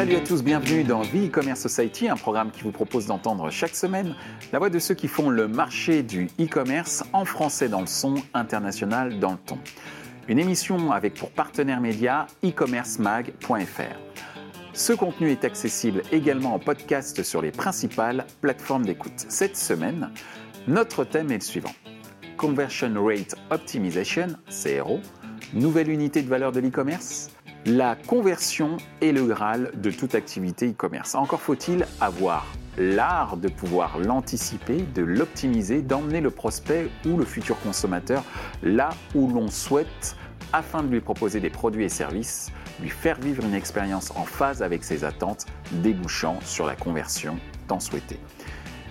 Salut à tous, bienvenue dans The E-Commerce Society, un programme qui vous propose d'entendre chaque semaine la voix de ceux qui font le marché du e-commerce en français dans le son, international dans le ton. Une émission avec pour partenaire média e-commercemag.fr. Ce contenu est accessible également en podcast sur les principales plateformes d'écoute. Cette semaine, notre thème est le suivant. Conversion Rate Optimization, CRO, nouvelle unité de valeur de l'e-commerce la conversion est le Graal de toute activité e-commerce. Encore faut-il avoir l'art de pouvoir l'anticiper, de l'optimiser, d'emmener le prospect ou le futur consommateur là où l'on souhaite afin de lui proposer des produits et services, lui faire vivre une expérience en phase avec ses attentes, débouchant sur la conversion tant souhaitée.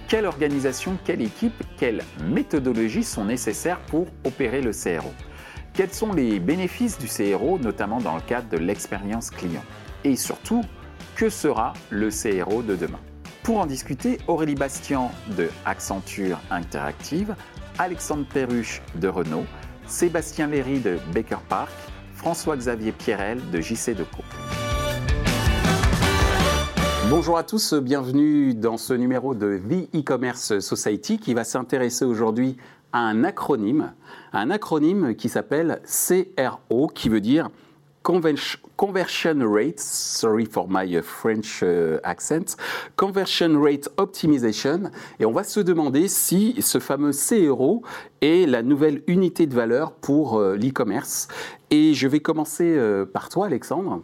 Quelle organisation, quelle équipe, quelles méthodologies sont nécessaires pour opérer le CRO quels sont les bénéfices du CRO, notamment dans le cadre de l'expérience client? Et surtout, que sera le CRO de demain? Pour en discuter, Aurélie Bastien de Accenture Interactive, Alexandre Perruche de Renault, Sébastien Léry de Baker Park, François-Xavier Pierrel de JC Deco. Bonjour à tous, bienvenue dans ce numéro de The E-Commerce Society qui va s'intéresser aujourd'hui un acronyme, un acronyme qui s'appelle CRO, qui veut dire Conversion Rate, sorry for my French uh, accent, Conversion Rate Optimization. Et on va se demander si ce fameux CRO est la nouvelle unité de valeur pour euh, l'e-commerce. Et je vais commencer euh, par toi, Alexandre,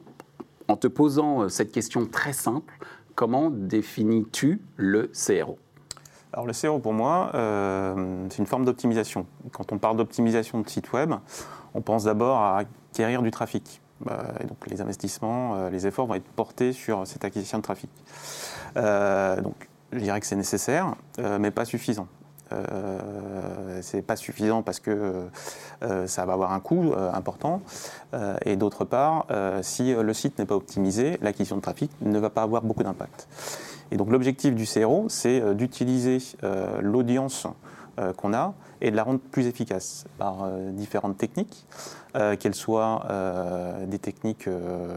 en te posant euh, cette question très simple. Comment définis-tu le CRO alors le SEO pour moi, euh, c'est une forme d'optimisation. Quand on parle d'optimisation de site web, on pense d'abord à acquérir du trafic. Euh, et donc les investissements, euh, les efforts vont être portés sur cette acquisition de trafic. donc je dirais que c'est nécessaire, mais pas suffisant. Euh, c'est pas suffisant parce que ça va avoir un coût important. et d'autre part, si le site n'est pas optimisé, l'acquisition de trafic ne va pas avoir beaucoup d'impact. Et donc l'objectif du CRO, c'est euh, d'utiliser euh, l'audience euh, qu'on a et de la rendre plus efficace par différentes techniques, qu'elles soient des techniques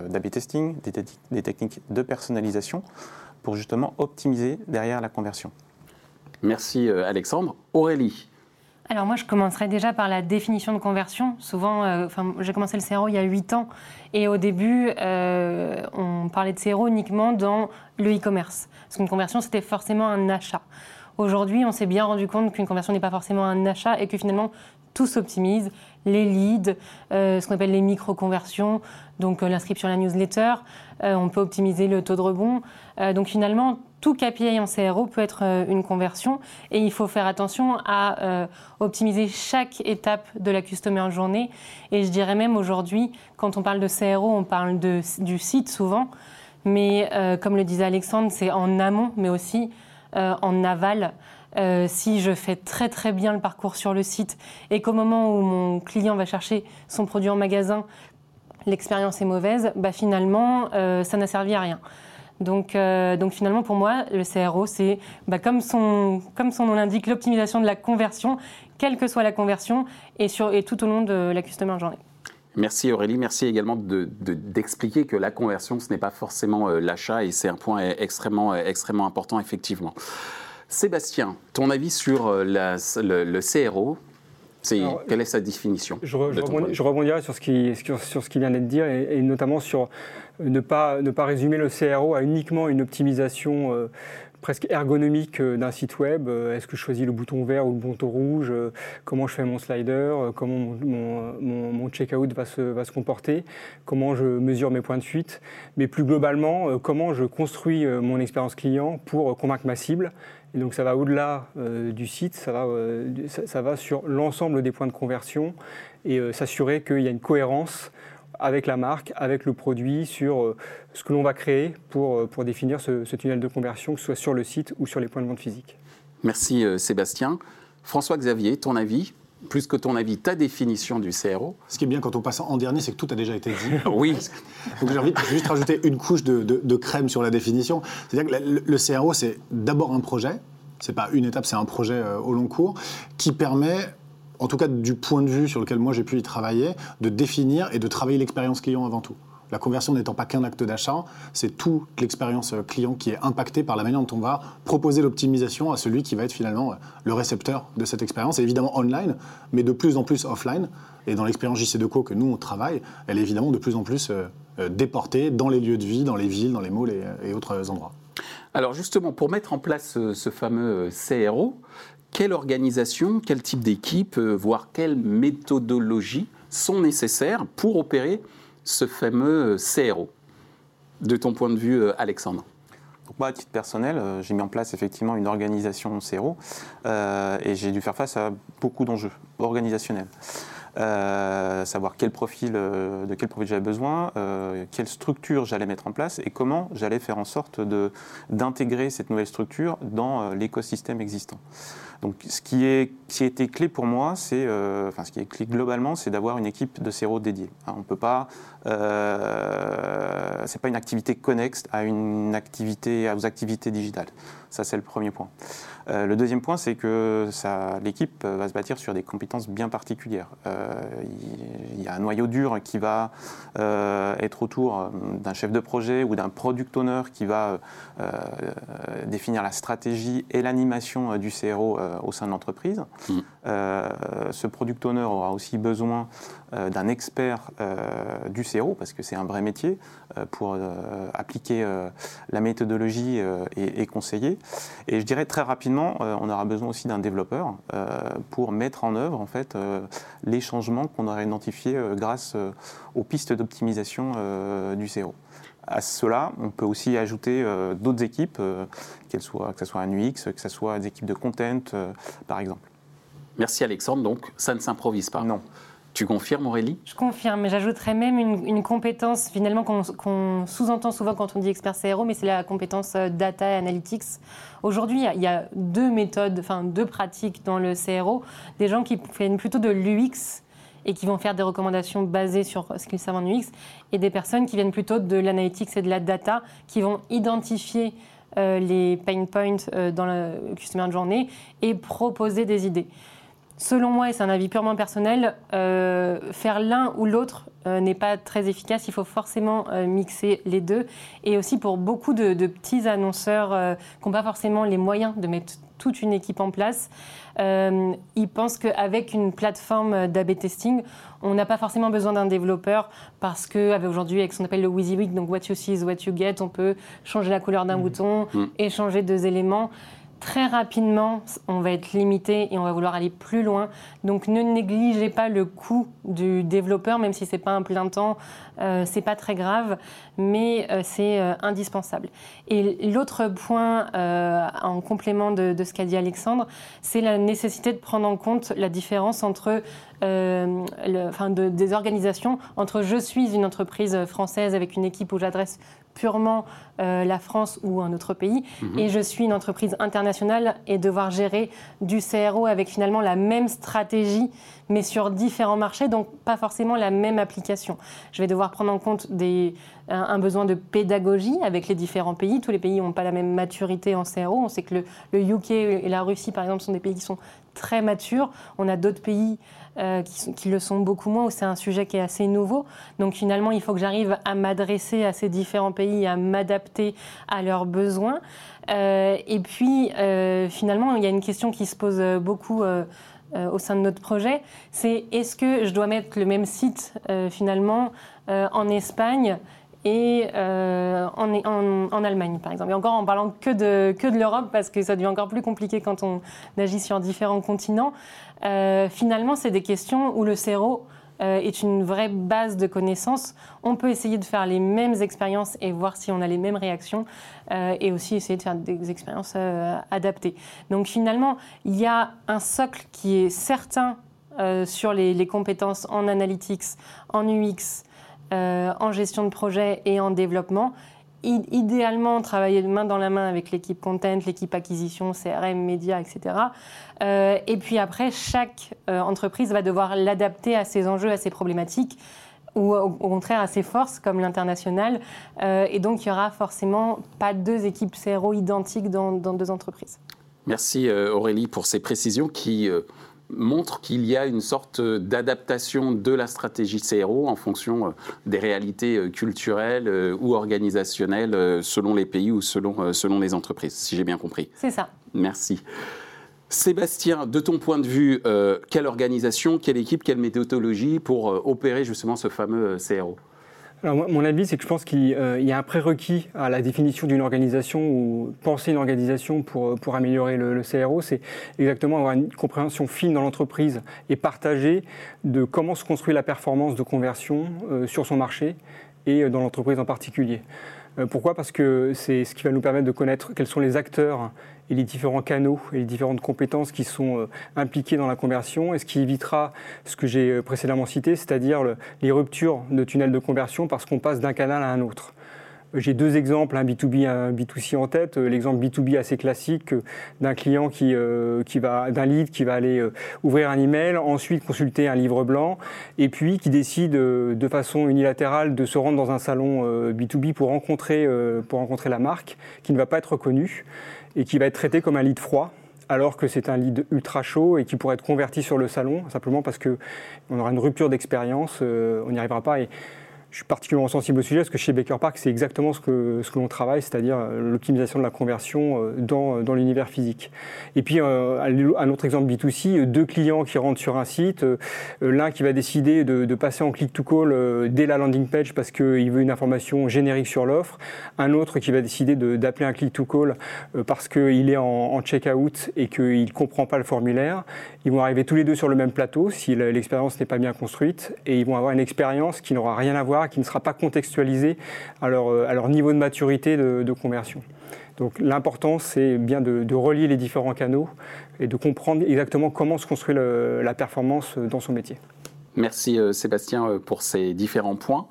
d'AB testing, des, techniques de personnalisation, pour justement optimiser derrière la conversion. Merci Alexandre. Aurélie, alors moi, je commencerai déjà par la définition de conversion. Souvent, euh, j'ai commencé le CRO il y a 8 ans et au début, euh, on parlait de CRO uniquement dans le e-commerce. Parce qu'une conversion, c'était forcément un achat. Aujourd'hui, on s'est bien rendu compte qu'une conversion n'est pas forcément un achat et que finalement, tout s'optimise. Les leads, euh, ce qu'on appelle les micro-conversions, donc l'inscription à la newsletter, on peut optimiser le taux de rebond. donc finalement, tout KPI en CRO peut être euh, une conversion et il faut faire attention à euh, optimiser chaque étape de la customer journée. Et je dirais même aujourd'hui, quand on parle de CRO, on parle de, du site souvent, mais euh, comme le disait Alexandre, c'est en amont, mais aussi en aval. Si je fais très très bien le parcours sur le site et qu'au moment où mon client va chercher son produit en magasin, l'expérience est mauvaise, bah finalement, ça n'a servi à rien. Donc, euh, donc finalement, pour moi, le CRO, c'est bah, comme, son, comme son nom l'indique, l'optimisation de la conversion, quelle que soit la conversion, et, sur, et tout au long de la customer journée. Merci Aurélie, merci également d'expliquer de, que la conversion, ce n'est pas forcément euh, l'achat, et c'est un point extrêmement, extrêmement important, effectivement. Sébastien, ton avis sur euh, le, CRO quelle est sa définition Je, rebondirai sur ce qui, sur, ce qui vient d'être dit, et, notamment sur ne pas, ne pas résumer le CRO à uniquement une optimisation euh, presque ergonomique euh, d'un site web. Euh, est-ce que je choisis le bouton vert ou le bouton rouge Comment je fais mon slider Comment mon, mon, mon checkout va se, va se comporter Comment je mesure mes points de fuite Mais plus globalement, comment je construis mon expérience client pour convaincre ma cible et donc ça va au-delà du site, ça va, ça, va sur l'ensemble des points de conversion et s'assurer qu'il y a une cohérence avec la marque, avec le produit, sur euh, ce que l'on va créer pour, euh, pour définir ce, tunnel de conversion, que ce soit sur le site ou sur les points de vente physiques. Merci euh, Sébastien. François-Xavier, ton avis? Plus que ton avis, ta définition du CRO. Ce qui est bien quand on passe en dernier, c'est que tout a déjà été dit. oui. Donc j'ai envie de juste rajouter une couche de, crème sur la définition. C'est-à-dire que le, le CRO, c'est d'abord un projet, c'est pas une étape, c'est un projet au long cours, qui permet en tout cas du point de vue sur lequel moi j'ai pu y travailler, de définir et de travailler l'expérience client avant tout. La conversion n'étant pas qu'un acte d'achat, c'est toute l'expérience client qui est impactée par la manière dont on va proposer l'optimisation à celui qui va être finalement le récepteur de cette expérience. Évidemment online, mais de plus en plus offline. Et dans l'expérience JC2Co que nous, on travaille, elle est évidemment de plus en plus euh, euh, déportée dans les lieux de vie, dans les villes, dans les malls et, autres endroits. Alors justement, pour mettre en place ce, ce fameux CRO, quelle organisation, quel type d'équipe, euh, voire quelle méthodologie sont nécessaires pour opérer ce fameux CRO De ton point de vue, Alexandre donc moi, à titre personnel, j'ai mis en place effectivement une organisation CRO et j'ai dû faire face à beaucoup d'enjeux organisationnels. Euh, savoir quel profil, euh, de quel profil j'avais besoin, euh, quelle structure j'allais mettre en place et comment j'allais faire en sorte d'intégrer cette nouvelle structure dans l'écosystème existant. Donc, ce qui, est, qui a été clé pour moi, c'est, enfin, ce qui est clé globalement, c'est d'avoir une équipe de CRO dédiée. Hein, on peut pas, c'est pas une activité connexe à une activité, aux activités digitales. Ça, c'est le premier point. Euh, le deuxième point, c'est que l'équipe va se bâtir sur des compétences bien particulières. Euh, il y a un noyau dur qui va être autour d'un chef de projet ou d'un product owner qui va définir la stratégie et l'animation du CRO euh, au sein de l'entreprise. Mm. Euh, ce product owner aura aussi besoin euh, d'un expert du CRO, parce que c'est un vrai métier, pour appliquer la méthodologie et, conseiller. Et je dirais très rapidement, on aura besoin aussi d'un développeur pour mettre en œuvre en fait, les changements qu'on aura identifiés grâce aux pistes d'optimisation du CRO à cela, on peut aussi ajouter euh, d'autres équipes, euh, soient, que ce soit un UX, que ce soit des équipes de content, euh, par exemple. Merci Alexandre. Donc, ça ne s'improvise pas. Non. Tu confirmes, Aurélie? Je confirme, mais j'ajouterais même une, compétence finalement qu'on sous-entend souvent quand on dit expert CRO, mais c'est la compétence data et analytics. Aujourd'hui, il y, a deux méthodes, enfin deux pratiques dans le CRO. Des gens qui viennent plutôt de l'UX et qui vont faire des recommandations basées sur ce qu'ils savent en UX, et des personnes qui viennent plutôt de l'analytics et de la data, qui vont identifier euh, les pain points euh, dans le customer journée et proposer des idées. Selon moi, et c'est un avis purement personnel, euh, faire l'un ou l'autre n'est pas très efficace. Il faut forcément mixer les deux. Et aussi pour beaucoup de, de petits annonceurs qui n'ont pas forcément les moyens de mettre toute une équipe en place. Euh, ils pensent qu'avec une plateforme d'AB testing, on n'a pas forcément besoin d'un développeur parce qu'aujourd'hui, avec ce qu'on appelle le WYSIWYG, donc what you see is what you get, on peut changer la couleur d'un mmh. bouton, mmh. échanger deux éléments très rapidement, on va être limité et on va vouloir aller plus loin. Donc ne négligez pas le coût du développeur, même si c'est pas un plein temps, euh, c'est pas très grave, mais euh, c'est euh, indispensable. Et l'autre point, en complément de, ce qu'a dit Alexandre, c'est la nécessité de prendre en compte la différence entre des organisations entre je suis une entreprise française avec une équipe où j'adresse purement euh, la France ou un autre pays. Mhm. Et je suis une entreprise internationale et devoir gérer du CRO avec finalement la même stratégie, mais sur différents marchés, donc pas forcément la même application. Je vais devoir prendre en compte des, un, besoin de pédagogie avec les différents pays. Tous les pays n'ont pas la même maturité en CRO. On sait que le, le UK et la Russie, par exemple, sont des pays qui sont très matures. On a d'autres pays euh, qui, le sont beaucoup moins, où c'est un sujet qui est assez nouveau. Donc finalement, il faut que j'arrive à m'adresser à ces différents pays, à m'adapter à leurs besoins. Euh, et puis, euh, finalement, il y a une question qui se pose beaucoup. au sein de notre projet, c'est est-ce que je dois mettre le même site finalement en Espagne et en, en, en, Allemagne, par exemple? Et encore en parlant que de, que de l'Europe, parce que ça devient encore plus compliqué quand on agit sur différents continents. Euh, finalement, c'est des questions où le CRO euh, est une vraie base de connaissances. On peut essayer de faire les mêmes expériences et voir si on a les mêmes réactions euh, et aussi essayer de faire des expériences adaptées. Donc finalement, il y a un socle qui est certain sur les, les, compétences en analytics, en UX, en gestion de projet et en développement idéalement travailler main dans la main avec l'équipe content, l'équipe acquisition, CRM, médias, etc. Euh, et puis après, chaque euh, entreprise va devoir l'adapter à ses enjeux, à ses problématiques ou au contraire à ses forces comme l'international. Euh, et donc il n'y aura forcément pas deux équipes CRO identiques dans deux entreprises. Merci Aurélie pour ces précisions qui montre qu'il y a une sorte d'adaptation de la stratégie CRO en fonction des réalités culturelles ou organisationnelles selon les pays ou selon, selon les entreprises, si j'ai bien compris. C'est ça. Merci. Sébastien, de ton point de vue, euh, quelle organisation, quelle équipe, quelle méthodologie pour euh, opérer justement ce fameux euh, CRO alors, mon avis, c'est que je pense qu'il y a un prérequis à la définition d'une organisation ou penser une organisation pour, pour améliorer le, CRO. C'est exactement avoir une compréhension fine dans l'entreprise et partagée de comment se construit la performance de conversion sur son marché et dans l'entreprise en particulier. Pourquoi? Parce que c'est ce qui va nous permettre de connaître quels sont les acteurs et les différents canaux et les différentes compétences qui sont euh, impliquées dans la conversion, et ce qui évitera ce que j'ai euh, précédemment cité, c'est-à-dire les ruptures de tunnels de conversion parce qu'on passe d'un canal à un autre. J'ai deux exemples, un B2B, un B2C en tête. Euh, l'exemple B2B assez classique d'un client qui, qui va, d'un lead qui va aller ouvrir un email, ensuite consulter un livre blanc, et puis qui décide de façon unilatérale de se rendre dans un salon B2B pour rencontrer, pour rencontrer la marque, qui ne va pas être reconnue et qui va être traité comme un lead froid alors que c'est un lead ultra chaud et qui pourrait être converti sur le salon, simplement parce qu'on aura une rupture d'expérience, euh, on n'y arrivera pas. Et je suis particulièrement sensible au sujet parce que chez Baker Park, c'est exactement ce que, ce que l'on travaille, c'est-à-dire euh, l'optimisation de la conversion euh, dans, dans l'univers physique. Et puis, euh, un autre exemple B2C, deux clients qui rentrent sur un site, l'un qui va décider de, de passer en click-to-call dès la landing page parce qu'il veut une information générique sur l'offre, un autre qui va décider d'appeler un click-to-call parce qu'il est en, en check-out et qu'il ne comprend pas le formulaire. Ils vont arriver tous les deux sur le même plateau si l'expérience n'est pas bien construite et ils vont avoir une expérience qui n'aura rien à voir qui ne sera pas contextualisé à leur, euh, à leur niveau de maturité de, conversion. Donc l'important, c'est bien de, relier les différents canaux et de comprendre exactement comment se construit la performance dans son métier. Merci euh, Sébastien euh, pour ces différents points.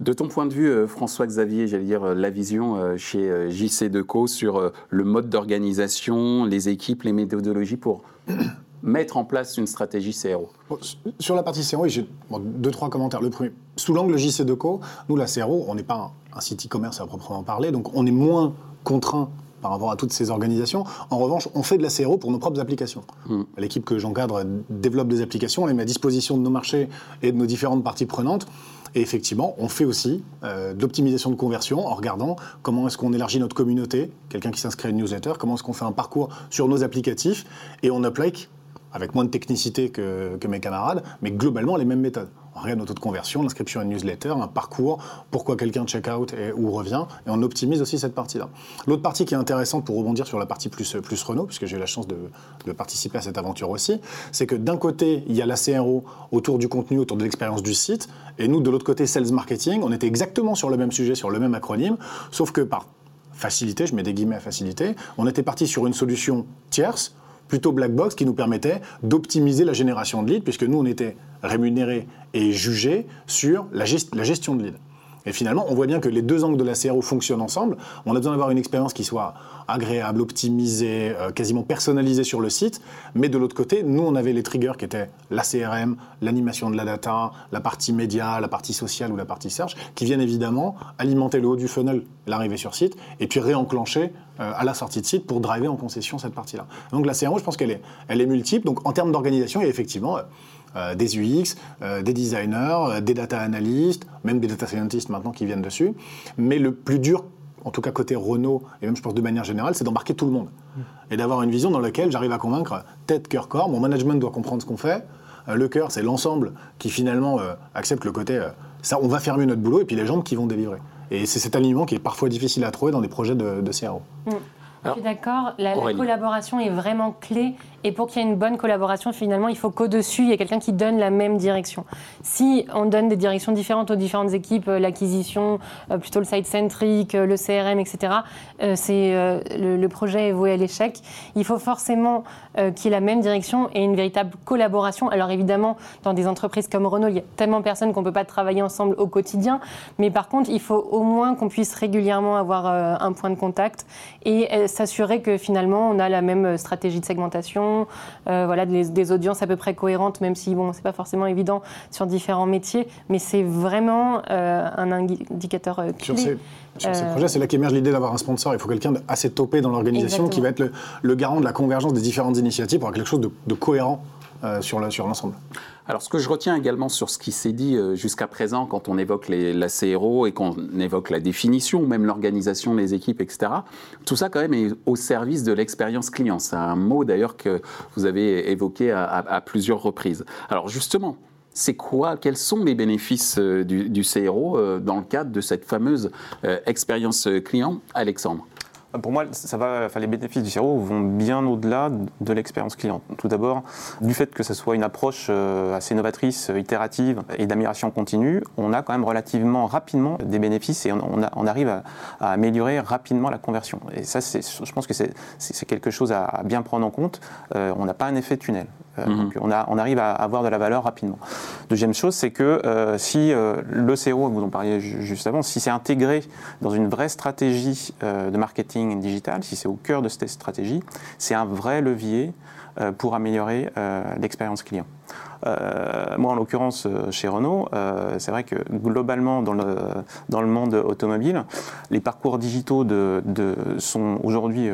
De ton point de vue, François-Xavier, j'allais dire la vision chez JC Deco sur le mode d'organisation, les équipes, les méthodologies pour mettre en place une stratégie CRO Sur la partie CRO, j'ai deux, trois commentaires. Le premier, sous l'angle JC Deco, nous, la CRO, on n'est pas un, site e-commerce à proprement parler, donc on est moins contraint par rapport à toutes ces organisations. En revanche, on fait de la CRO pour nos propres applications. Hmm. L'équipe que j'encadre développe des applications, on les met à disposition de nos marchés et de nos différentes parties prenantes. Et effectivement, on fait aussi euh, d'optimisation de conversion en regardant comment est-ce qu'on élargit notre communauté, quelqu'un qui s'inscrit à une newsletter, comment est-ce qu'on fait un parcours sur nos applicatifs, et on applique avec moins de technicité que, mes camarades, mais globalement les mêmes méthodes. On regarde notre taux de conversion, l'inscription à une newsletter, un parcours, pourquoi quelqu'un check out et, ou revient, et on optimise aussi cette partie-là. L'autre partie qui est intéressante pour rebondir sur la partie plus, plus Renault, puisque j'ai eu la chance de, participer à cette aventure aussi, c'est que d'un côté, il y a la CRO autour du contenu, autour de l'expérience du site, et nous, de l'autre côté, Sales Marketing, on était exactement sur le même sujet, sur le même acronyme, sauf que par facilité, je mets des guillemets à facilité, on était parti sur une solution tierce, plutôt black box qui nous permettait d'optimiser la génération de leads, puisque nous, on était rémunérés et jugés sur la, gestion de leads. Et finalement, on voit bien que les deux angles de la CRO fonctionnent ensemble. On a besoin d'avoir une expérience qui soit agréable, optimisée, euh, quasiment personnalisée sur le site. Mais de l'autre côté, nous, on avait les triggers qui étaient la CRM, l'animation de la data, la partie média, la partie sociale ou la partie search, qui viennent évidemment alimenter le haut du funnel, l'arrivée sur site, et puis réenclencher euh, à la sortie de site pour driver en concession cette partie-là. Donc la CRO, je pense qu'elle est, elle est multiple. Donc en termes d'organisation, il y a effectivement... Euh, des UX, des designers, des data analysts, même des data scientists maintenant qui viennent dessus. Mais le plus dur, en tout cas côté Renault, et même je pense de manière générale, c'est d'embarquer tout le monde. Et d'avoir une vision dans laquelle j'arrive à convaincre tête, cœur, corps. Mon management doit comprendre ce qu'on fait. le cœur, c'est l'ensemble qui finalement accepte le côté ça, on va faire mieux notre boulot, et puis les jambes qui vont délivrer. Et c'est cet alignement qui est parfois difficile à trouver dans des projets de, de CRO. Mm. je suis d'accord, la, collaboration est vraiment clé et pour qu'il y ait une bonne collaboration, finalement, il faut qu'au-dessus, il y ait quelqu'un qui donne la même direction. Si on donne des directions différentes aux différentes équipes, euh, l'acquisition, euh, plutôt le site-centric, euh, le CRM, etc., c'est le, projet est voué à l'échec. Il faut forcément qu'il y ait la même direction et une véritable collaboration. Alors évidemment, dans des entreprises comme Renault, il y a tellement de personnes qu'on ne peut pas travailler ensemble au quotidien. Mais par contre, il faut au moins qu'on puisse régulièrement avoir un point de contact et s'assurer que finalement, on a la même stratégie de segmentation euh, voilà, des, audiences à peu près cohérentes, même si bon, c'est pas forcément évident sur différents métiers, mais c'est vraiment euh, un indicateur euh, clé. Sur ces, projets, c'est là qu'émerge l'idée d'avoir un sponsor. Il faut quelqu'un assez topé dans l'organisation qui va être le, garant de la convergence des différentes initiatives pour avoir quelque chose de, cohérent sur l'ensemble. Alors, ce que je retiens également sur ce qui s'est dit euh, jusqu'à présent, quand on évoque la CRO et qu'on évoque la définition, même l'organisation des équipes, etc., tout ça, quand même, est au service de l'expérience client. C'est un mot, d'ailleurs, que vous avez évoqué à, plusieurs reprises. Alors, justement, c'est quoi, quels sont les bénéfices euh, du, du CRO euh, dans le cadre de cette fameuse expérience client Alexandre? Pour moi, ça va, les bénéfices du CRO vont bien au-delà de l'expérience client. Tout d'abord, du fait que ce soit une approche euh, assez novatrice, itérative et d'amélioration continue, on a quand même relativement rapidement des bénéfices et on, arrive à, améliorer rapidement la conversion. Et ça, je pense que c'est quelque chose à, bien prendre en compte. Euh, on n'a pas un effet tunnel. Euh, mhm. Donc on, a, on, arrive à avoir de la valeur rapidement. Deuxième chose, c'est que si le CRO, vous en parliez juste avant, si c'est intégré dans une vraie stratégie de marketing, digital, si c'est au cœur de cette stratégie, c'est un vrai levier euh, pour améliorer euh, l'expérience client. Euh, moi, en l'occurrence, chez Renault, c'est vrai que globalement, dans le, dans le monde automobile, les parcours digitaux sont aujourd'hui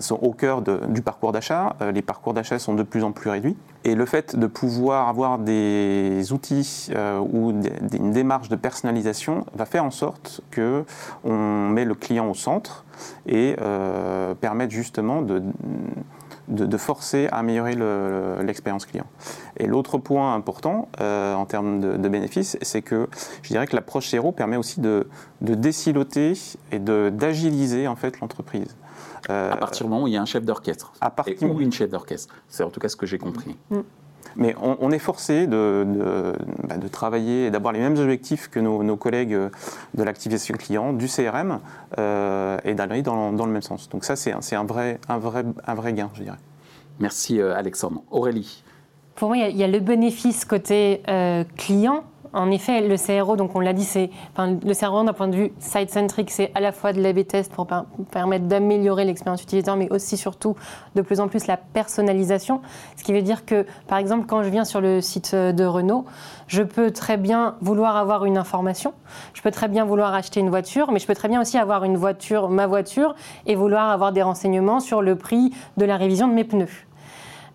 sont au cœur du parcours d'achat. les parcours d'achat sont de plus en plus réduits. Et le fait de pouvoir avoir des outils ou une démarche de personnalisation va faire en sorte que on met le client au centre et euh, permettre justement de, forcer à améliorer l'expérience client. Et l'autre point important euh, en termes de, bénéfices, c'est que je dirais que l'approche CRO permet aussi de, de déciloter et d'agiliser en fait l'entreprise. Euh, à partir du moment où il y a un chef d'orchestre, ou une chef d'orchestre, c'est en tout cas ce que j'ai compris. Mm. Mais on, est forcé de, bah, de, travailler et d'avoir les mêmes objectifs que nos, collègues de l'activation client, du CRM, euh, et d'aller dans, dans, le même sens. Donc ça, c'est un, un, vrai, un, vrai, un vrai gain, je dirais. Merci euh, Alexandre. Aurélie Pour moi, il y, a le bénéfice côté euh, client, en effet, le CRO, donc on l'a dit, c'est enfin, le CRO d'un point de vue site-centric, c'est à la fois de l'AB test pour permettre d'améliorer l'expérience utilisateur, mais aussi surtout de plus en plus la personnalisation. Ce qui veut dire que, par exemple, quand je viens sur le site de Renault, je peux très bien vouloir avoir une information, je peux très bien vouloir acheter une voiture, mais je peux très bien aussi avoir une voiture, ma voiture, et vouloir avoir des renseignements sur le prix de la révision de mes pneus.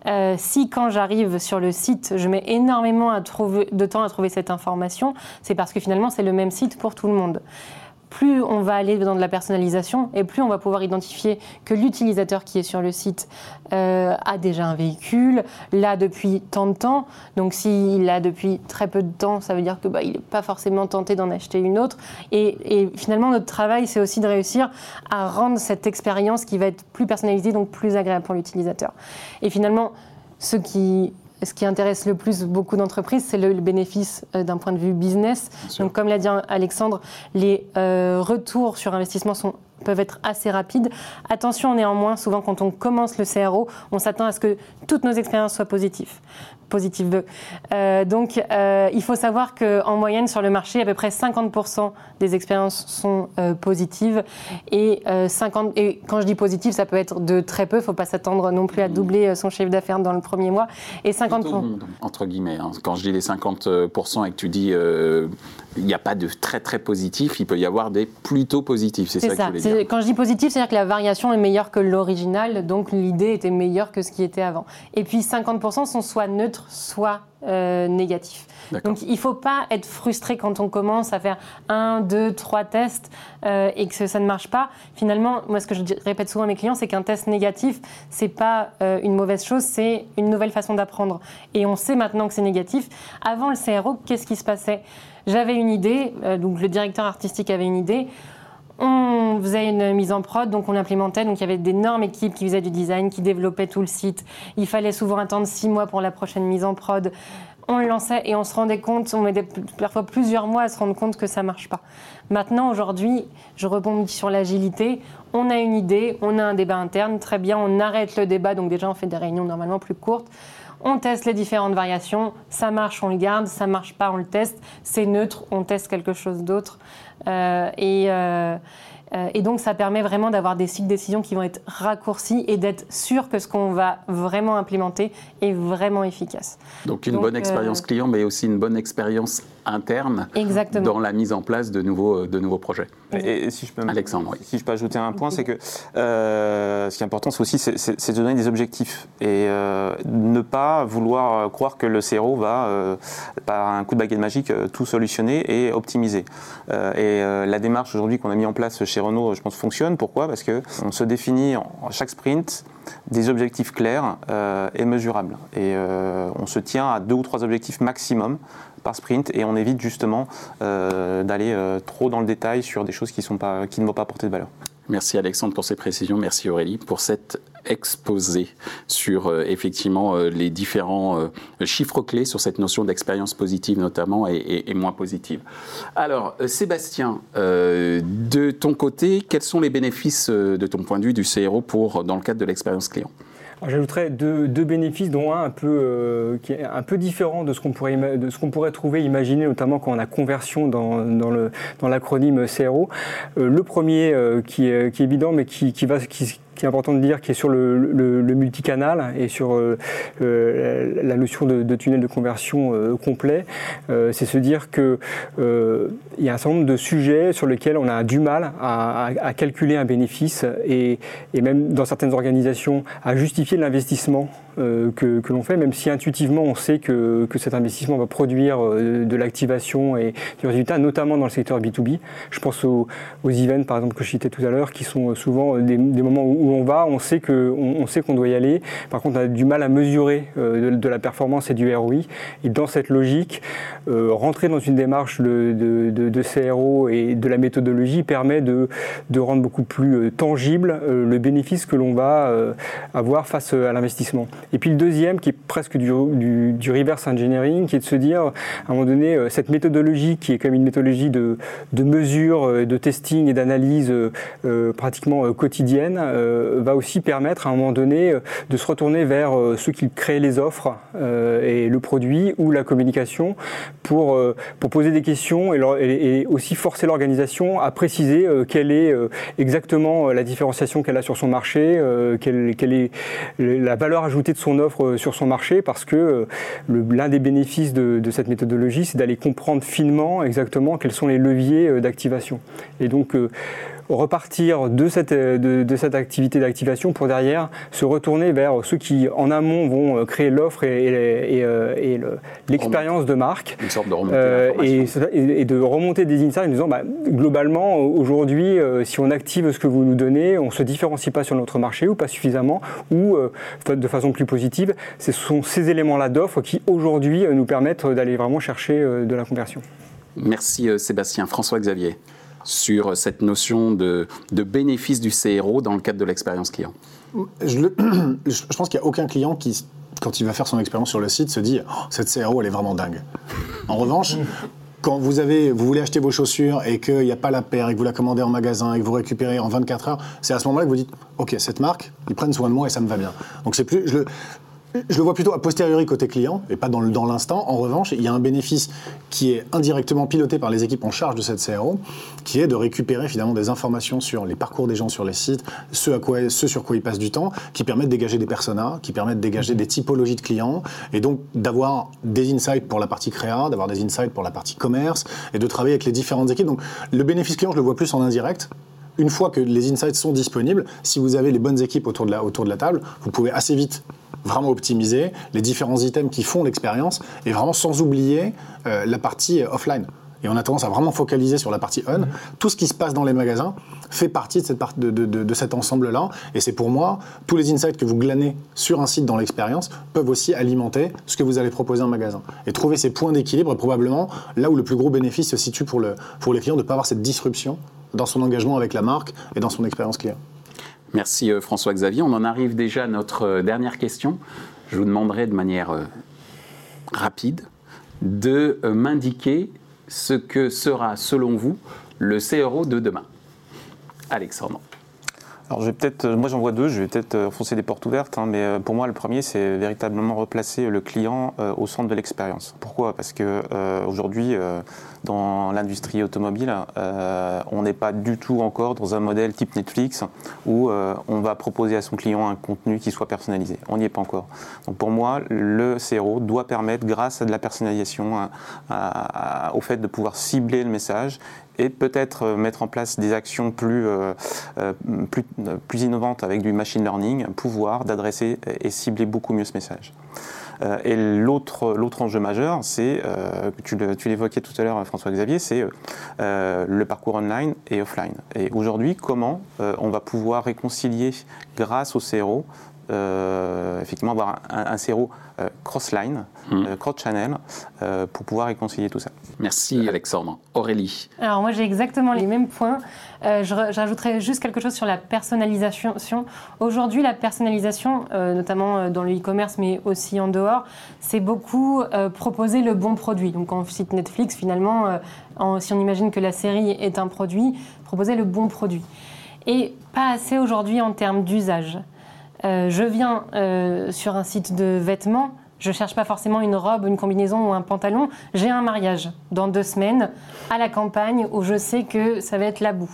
Euh, si quand j'arrive sur le site, je mets énormément de temps à trouver cette information, c'est parce que finalement c'est le même site pour tout le monde plus on va aller dans de la personnalisation et plus on va pouvoir identifier que l'utilisateur qui est sur le site euh, a déjà un véhicule, l'a depuis tant de temps. Donc s'il l'a depuis très peu de temps, ça veut dire que bah, n'est pas forcément tenté d'en acheter une autre. Et, et finalement, notre travail, c'est aussi de réussir à rendre cette expérience qui va être plus personnalisée, donc plus agréable pour l'utilisateur. Et finalement, ce qui ce qui intéresse le plus beaucoup d'entreprises, c'est le, bénéfice euh, d'un point de vue business. Donc, comme l'a dit Alexandre, les euh, retours sur investissement sont peuvent être assez rapides. Attention néanmoins, souvent quand on commence le CRO, on s'attend à ce que toutes nos expériences soient positives. Positive euh, donc, euh, il faut savoir qu'en moyenne, sur le marché, à peu près 50% des expériences sont euh, positives. Et, 50, et quand je dis positive, ça peut être de très peu. Il ne faut pas s'attendre non plus à doubler son chiffre d'affaires dans le premier mois. Et 50%. entre guillemets. Hein. Quand je dis les 50% et que tu dis il n'y a pas de très très positif, il peut y avoir des plutôt positifs. C'est ça, ça. que dire. Quand je dis positif, c'est-à-dire que la variation est meilleure que l'original, donc l'idée était meilleure que ce qui était avant. Et puis 50% sont soit neutres, soit euh, négatifs. Donc il ne faut pas être frustré quand on commence à faire un, deux, trois tests euh, et que ça ne marche pas. Finalement, moi ce que je répète souvent à mes clients, c'est qu'un test négatif, c'est pas euh, une mauvaise chose, c'est une nouvelle façon d'apprendre. Et on sait maintenant que c'est négatif. Avant le CRO, qu'est-ce qui se passait? J'avais une idée, donc le directeur artistique avait une idée. On faisait une mise en prod, donc on l'implémentait. Donc il y avait d'énormes équipes qui faisaient du design, qui développaient tout le site. Il fallait souvent attendre six mois pour la prochaine mise en prod. On le lançait et on se rendait compte, on mettait parfois plusieurs mois à se rendre compte que ça marche pas. Maintenant, aujourd'hui, je rebondis sur l'agilité. On a une idée, on a un débat interne, très bien, on arrête le débat. Donc déjà, on fait des réunions normalement plus courtes on teste les différentes variations, ça marche, on le garde, ça marche pas, on le teste, c'est neutre, on teste quelque chose d'autre. Euh, euh, euh, et, donc ça permet vraiment d'avoir des cycles de décision qui vont être raccourcis et d'être sûr que ce qu'on va vraiment implémenter est vraiment efficace. Donc une bonne expérience client, mais aussi une bonne expérience interne Exactement. dans la mise en place de nouveaux, de nouveaux projets. Et, et si je peux, me- Alexandre, oui. si je peux ajouter un point, c'est que euh, ce qui est important, c'est aussi c'est- de donner des objectifs et euh, ne pas vouloir euh, croire que le CRO va, euh, par un coup de baguette magique, tout solutionner et optimiser. Euh, et euh, la démarche aujourd'hui qu'on a mis en place chez Renault, je pense, fonctionne. Pourquoi? Parce que on se définit en en chaque sprint des objectifs clairs euh, et mesurables. Et euh, on se tient à deux ou trois objectifs maximum par sprint et on évite justement euh, d'aller euh, trop dans le détail sur des choses qui, ne vont pas apporter de valeur. Merci Alexandre pour ces précisions. Merci Aurélie pour cet exposé sur euh, effectivement les différents chiffres clés sur cette notion d'expérience positive notamment et, moins positive. Alors Sébastien, de ton côté, quels sont les bénéfices de ton point de vue du CRO dans le cadre de l'expérience client? J'ajouterais deux, deux bénéfices, dont un un peu, euh, qui est un peu différent de ce qu'on pourrait, de ce qu'on pourrait trouver, imaginer, notamment quand on a conversion dans, dans, le, dans l'acronyme CRO. Euh, le premier, euh, qui, est, qui est évident, mais qui, qui, va, qui, qui est important de dire, qui est sur le, le, multicanal et sur euh, euh, la notion de, tunnel de conversion euh, complet, c'est se dire que euh, il y a un certain nombre de sujets sur lesquels on a du mal à, calculer un bénéfice et même dans certaines organisations à justifier l'investissement euh, que, que l'on fait, même si intuitivement on sait que, que cet investissement va produire euh, de l'activation et du résultat, notamment dans le secteur B2B. Je pense aux, aux events, par exemple, que je citais tout à l'heure, qui sont souvent des, des moments où, on va, on sait que- on, sait qu'on doit y aller. Par contre, on a du mal à mesurer euh, de, la performance et du ROI. Et dans cette logique, euh, rentrer dans une démarche de, de- de- CRO et de la méthodologie permet de, de rendre beaucoup plus euh, tangible euh, le bénéfice que l'on va euh, avoir face euh, à l'investissement. Et puis le deuxième, qui est presque du, reverse engineering, qui est de se dire, à un moment donné, euh, cette méthodologie qui est comme une méthodologie de, mesure, euh, de testing et d'analyse euh, pratiquement quotidienne, va aussi permettre à un moment donné de se retourner vers ceux qui créent les offres et le produit ou la communication pour, poser des questions et, aussi forcer l'organisation à préciser quelle est exactement la différenciation qu'elle a sur son marché, quelle est la valeur ajoutée de son offre euh, sur son marché, parce que euh, l'un des bénéfices de, de cette méthodologie, c'est d'aller comprendre finement exactement quels sont les leviers euh, d'activation. Et donc, repartir de cette, de, de cette activité d'activation pour derrière se retourner vers ceux qui en amont vont euh, créer l'offre et, et- et, euh, le- l'expérience de marque. Une sorte de remontée Euh, et, de remonter des insights en disant bah, globalement aujourd'hui si on active ce que vous nous donnez on se différencie pas sur notre marché ou pas suffisamment ou de façon plus positive ce sont ces éléments là d'offre qui aujourd'hui nous permettent d'aller vraiment chercher de la conversion. Merci Sébastien. François-Xavier, sur cette notion de, bénéfice du CRO dans le cadre de l'expérience client. Je pense qu'il n'y a aucun client qui, quand il va faire son expérience sur le site, se dit Oh, cette CRO, elle est vraiment dingue. En revanche, quand vous, avez, vous voulez acheter vos chaussures et qu'il n'y a pas la paire et que vous la commandez en magasin et que vous récupérez en 24 heures, c'est à ce moment-là que vous dites Ok, cette marque, ils prennent soin de moi et ça me va bien. Donc c'est plus. Je le, je le vois plutôt a posteriori côté client et pas dans l'instant. En revanche, il y a un bénéfice qui est indirectement piloté par les équipes en charge de cette CRO, qui est de récupérer finalement des informations sur les parcours des gens sur les sites, ce, sur quoi ils passent du temps, qui permettent de dégager des personas, qui permettent de dégager des typologies de clients, et donc d'avoir des insights pour la partie créa, d'avoir des insights pour la partie commerce, et de travailler avec les différentes équipes. Donc le bénéfice client, je le vois plus en indirect. Une fois que les insights sont disponibles, si vous avez les bonnes équipes autour de la table, vous pouvez assez vite vraiment optimiser les différents items qui font l'expérience et vraiment sans oublier euh, la partie euh, offline. Et on a tendance à vraiment focaliser sur la partie on. Tout ce qui se passe dans les magasins fait partie de, cette de- de cet ensemble-là. Et c'est pour moi, tous les insights que vous glanez sur un site dans l'expérience peuvent aussi alimenter ce que vous allez proposer en magasin. Et trouver ces points d'équilibre est probablement là où le plus gros bénéfice se situe pour, le, pour les clients de ne pas avoir cette disruption dans son engagement avec la marque et dans son expérience client. Merci euh, François-Xavier. On en arrive déjà à notre euh, dernière question. Je vous demanderai de manière euh, rapide de m'indiquer ce que sera, selon vous, le CRO de demain. Alexandre. Alors, je vais peut-être, moi j'en vois deux, je vais peut-être foncer des portes ouvertes, hein, mais pour moi le premier c'est véritablement replacer le client au centre de l'expérience. Pourquoi? Parce que aujourd'hui, dans l'industrie automobile, on n'est pas du tout encore dans un modèle type Netflix où on va proposer à son client un contenu qui soit personnalisé. On n'y est pas encore. Donc pour moi, le CRO doit permettre, grâce à de la personnalisation, au fait de pouvoir cibler le message et peut-être euh, mettre en place des actions plus, euh, euh, plus, innovantes avec du machine learning, pouvoir d'adresser et cibler beaucoup mieux ce message. et l'autre, l'autre enjeu majeur, c'est, tu, l'évoquais tout à l'heure François-Xavier, c'est le parcours online et offline. Et aujourd'hui, comment on va pouvoir réconcilier grâce au CRO euh, effectivement avoir un, un, euh, cross-line, hmm. euh, cross-channel, pour pouvoir réconcilier tout ça. Merci Alexandre. Aurélie Alors moi j'ai exactement les mêmes points. je, rajouterais juste quelque chose sur la personnalisation. Aujourd'hui la personnalisation, notamment dans le e-commerce mais aussi en dehors, c'est beaucoup proposer le bon produit. Donc en site Netflix finalement, si on imagine que la série est un produit, proposer le bon produit. Et pas assez aujourd'hui en termes d'usage. Euh, je viens euh, sur un site de vêtements, je cherche pas forcément une robe, une combinaison ou un pantalon. J'ai un mariage dans deux semaines à la campagne où je sais que ça va être la boue.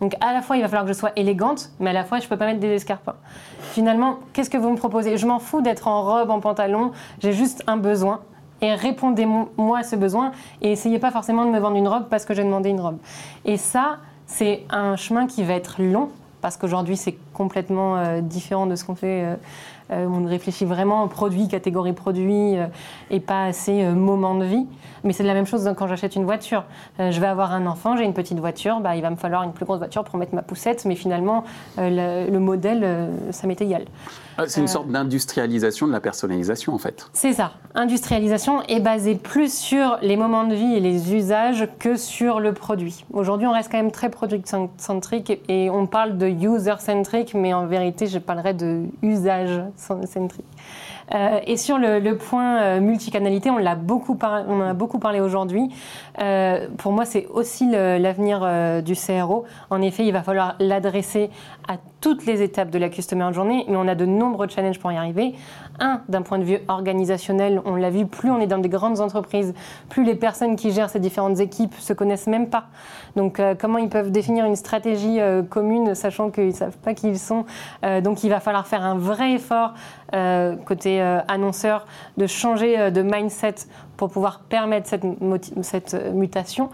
Donc à la fois, il va falloir que je sois élégante, mais à la fois, je ne peux pas mettre des escarpins. Finalement, qu'est-ce que vous me proposez? Je m'en fous d'être en robe, en pantalon. J'ai juste un besoin. Et répondez-moi à ce besoin et essayez pas forcément de me vendre une robe parce que j'ai demandé une robe. Et ça, c'est un chemin qui va être long parce qu'aujourd'hui c'est complètement euh, différent de ce qu'on fait. Euh, euh, on réfléchit vraiment produit, catégorie produit et pas assez moment de vie. Mais c'est la même chose quand j'achète une voiture. je vais avoir un enfant, j'ai une petite voiture, bah, il va me falloir une plus grosse voiture pour mettre ma poussette, mais finalement le, modèle, ça m'est égal. Ah, c'est une sorte d'industrialisation de la personnalisation en fait. C'est ça. Industrialisation est basée plus sur les moments de vie et les usages que sur le produit. Aujourd'hui, on reste quand même très produit-centrique et on parle de user-centric, mais en vérité, je parlerais de usage-centrique. Euh, et sur le, point euh, multicanalité, on, en a beaucoup parlé aujourd'hui. Euh, pour moi, c'est aussi l'avenir du CRO. En effet, il va falloir l'adresser à toutes les étapes de la customer journée, mais on a de nombreux challenges pour y arriver. Un, d'un point de vue organisationnel, on l'a vu, plus on est dans des grandes entreprises, plus les personnes qui gèrent ces différentes équipes se connaissent même pas. Donc, comment ils peuvent définir une stratégie commune, sachant qu'ils ne savent pas qui ils sont Donc, il va falloir faire un vrai effort côté euh, annonceurs de changer euh, de mindset pour pouvoir permettre cette, euh, mutation,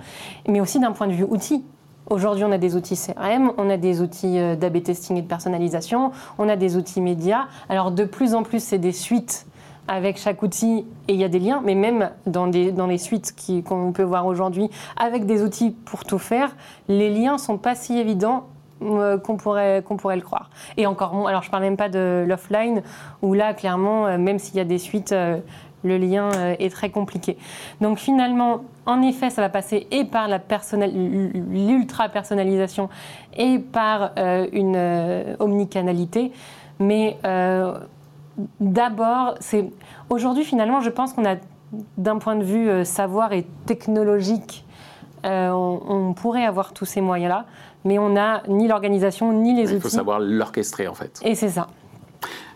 mais aussi d'un point de vue outil. Aujourd'hui, on a des outils CRM, on a des outils d'AB testing et de personnalisation, on a des outils médias. Alors, de plus en plus, c'est des suites avec chaque outil et il y a des liens, mais même dans, des, dans les suites qu'on peut voir aujourd'hui avec des outils pour tout faire, les liens sont pas si évidents euh, qu'on pourrait, pourrait le croire. Et encore alors je ne parle même pas de l'offline, où là, clairement, euh, même s'il y a des suites, euh, le lien est très compliqué. Donc finalement, en effet, ça va passer et par l'ultra-personnalisation et par une omnicanalité. Mais d'abord, c'est aujourd'hui, finalement, je pense qu'on a, d'un point de vue savoir et technologique, on, on, pourrait avoir tous ces moyens-là mais on n'a ni l'organisation ni les outils. Il faut savoir l'orchestrer en fait. Et c'est ça.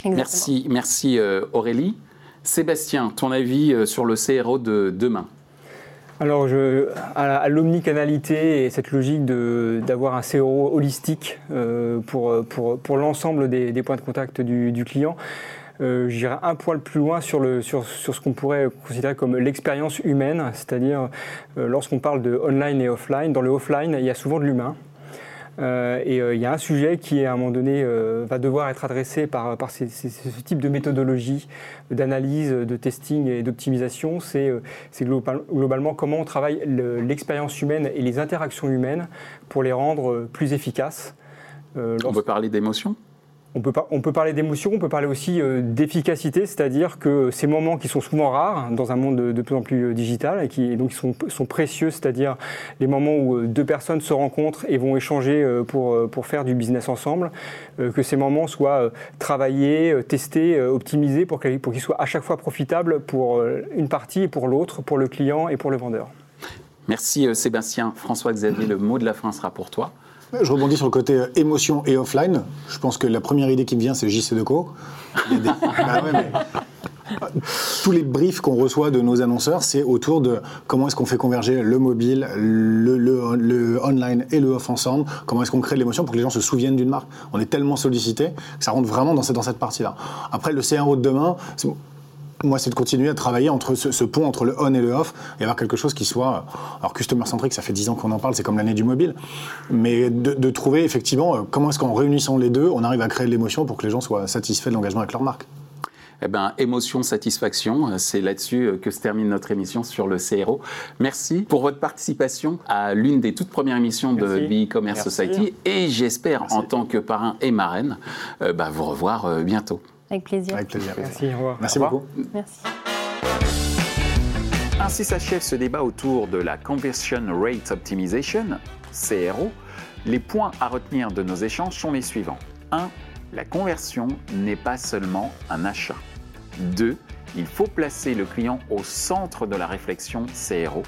Merci, merci euh, Aurélie. Sébastien, ton avis euh, sur le CRO de demain alors, à, l'omnicanalité et cette logique d'avoir un CRO holistique euh, pour, pour, pour l'ensemble des, points de contact du, client, j'irai un poil plus loin sur, le, sur, sur ce qu'on pourrait considérer comme l'expérience humaine, c'est-à-dire lorsqu'on parle de online et offline, dans le offline, il y a souvent de l'humain. Euh, et euh, il y a un sujet qui, à un moment donné, euh, va devoir être adressé par, par ce type de méthodologie d'analyse, de testing et d'optimisation. C'est globalement comment on travaille l'expérience humaine et les interactions humaines pour les rendre plus efficaces. on peut parler d'émotion? On peut, parler d'émotion, on peut parler aussi euh, d'efficacité, c'est-à-dire que ces moments qui sont souvent rares dans un monde de, plus en plus euh, digital et qui donc sont, précieux, c'est-à-dire les moments où euh, deux personnes se rencontrent et vont échanger pour, pour faire du business ensemble, que ces moments soient travaillés, testés, optimisés pour qu'ils soient à chaque fois profitables pour une partie et pour l'autre, pour le client et pour le vendeur. Merci Sébastien. François-Xavier, le mot de la fin sera pour toi. Je rebondis sur le côté euh, émotion et offline. Je pense que la première idée qui me vient, c'est JC Deco. Des- Bah ouais, mais- Tous les briefs qu'on reçoit de nos annonceurs, c'est autour de comment est-ce qu'on fait converger le mobile, le, le- le online et le off ensemble, comment est-ce qu'on crée de l'émotion pour que les gens se souviennent d'une marque? On est tellement sollicité que ça rentre vraiment dans cette, dans cette partie-là. Après, le CRO de demain, moi, c'est de continuer à travailler entre ce, ce pont entre le on et le off et avoir quelque chose qui soit. Alors, customer centric, ça fait 10 ans qu'on en parle, c'est comme l'année du mobile. Mais de, de trouver effectivement euh, comment est-ce qu'en réunissant les deux, on arrive à créer de l'émotion pour que les gens soient satisfaits de l'engagement avec leur marque. Eh ben, émotion, satisfaction, c'est là-dessus euh, que se termine notre émission sur le CRO. Merci pour votre participation à l'une des toutes premières émissions de Merci. e-commerce Merci. society et j'espère en tant que parrain et marraine euh, bah, vous revoir euh, bientôt. Avec plaisir. Avec plaisir. Merci, au revoir. Merci Au revoir. beaucoup. Merci. Ainsi s'achève ce débat autour de la Conversion Rate Optimization, CRO. Les points à retenir de nos échanges sont les suivants. 1. La conversion n'est pas seulement un achat. 2. Il faut placer le client au centre de la réflexion CRO.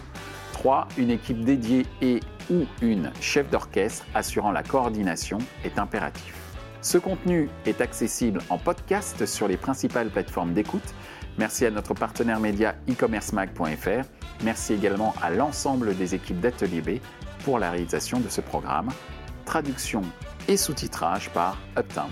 3. Une équipe dédiée et ou une chef d'orchestre assurant la coordination est impératif. Ce contenu est accessible en podcast sur les principales plateformes d'écoute. Merci à notre partenaire média e-commercemag.fr. Merci également à l'ensemble des équipes d'Atelier B pour la réalisation de ce programme. Traduction et sous-titrage par Uptown.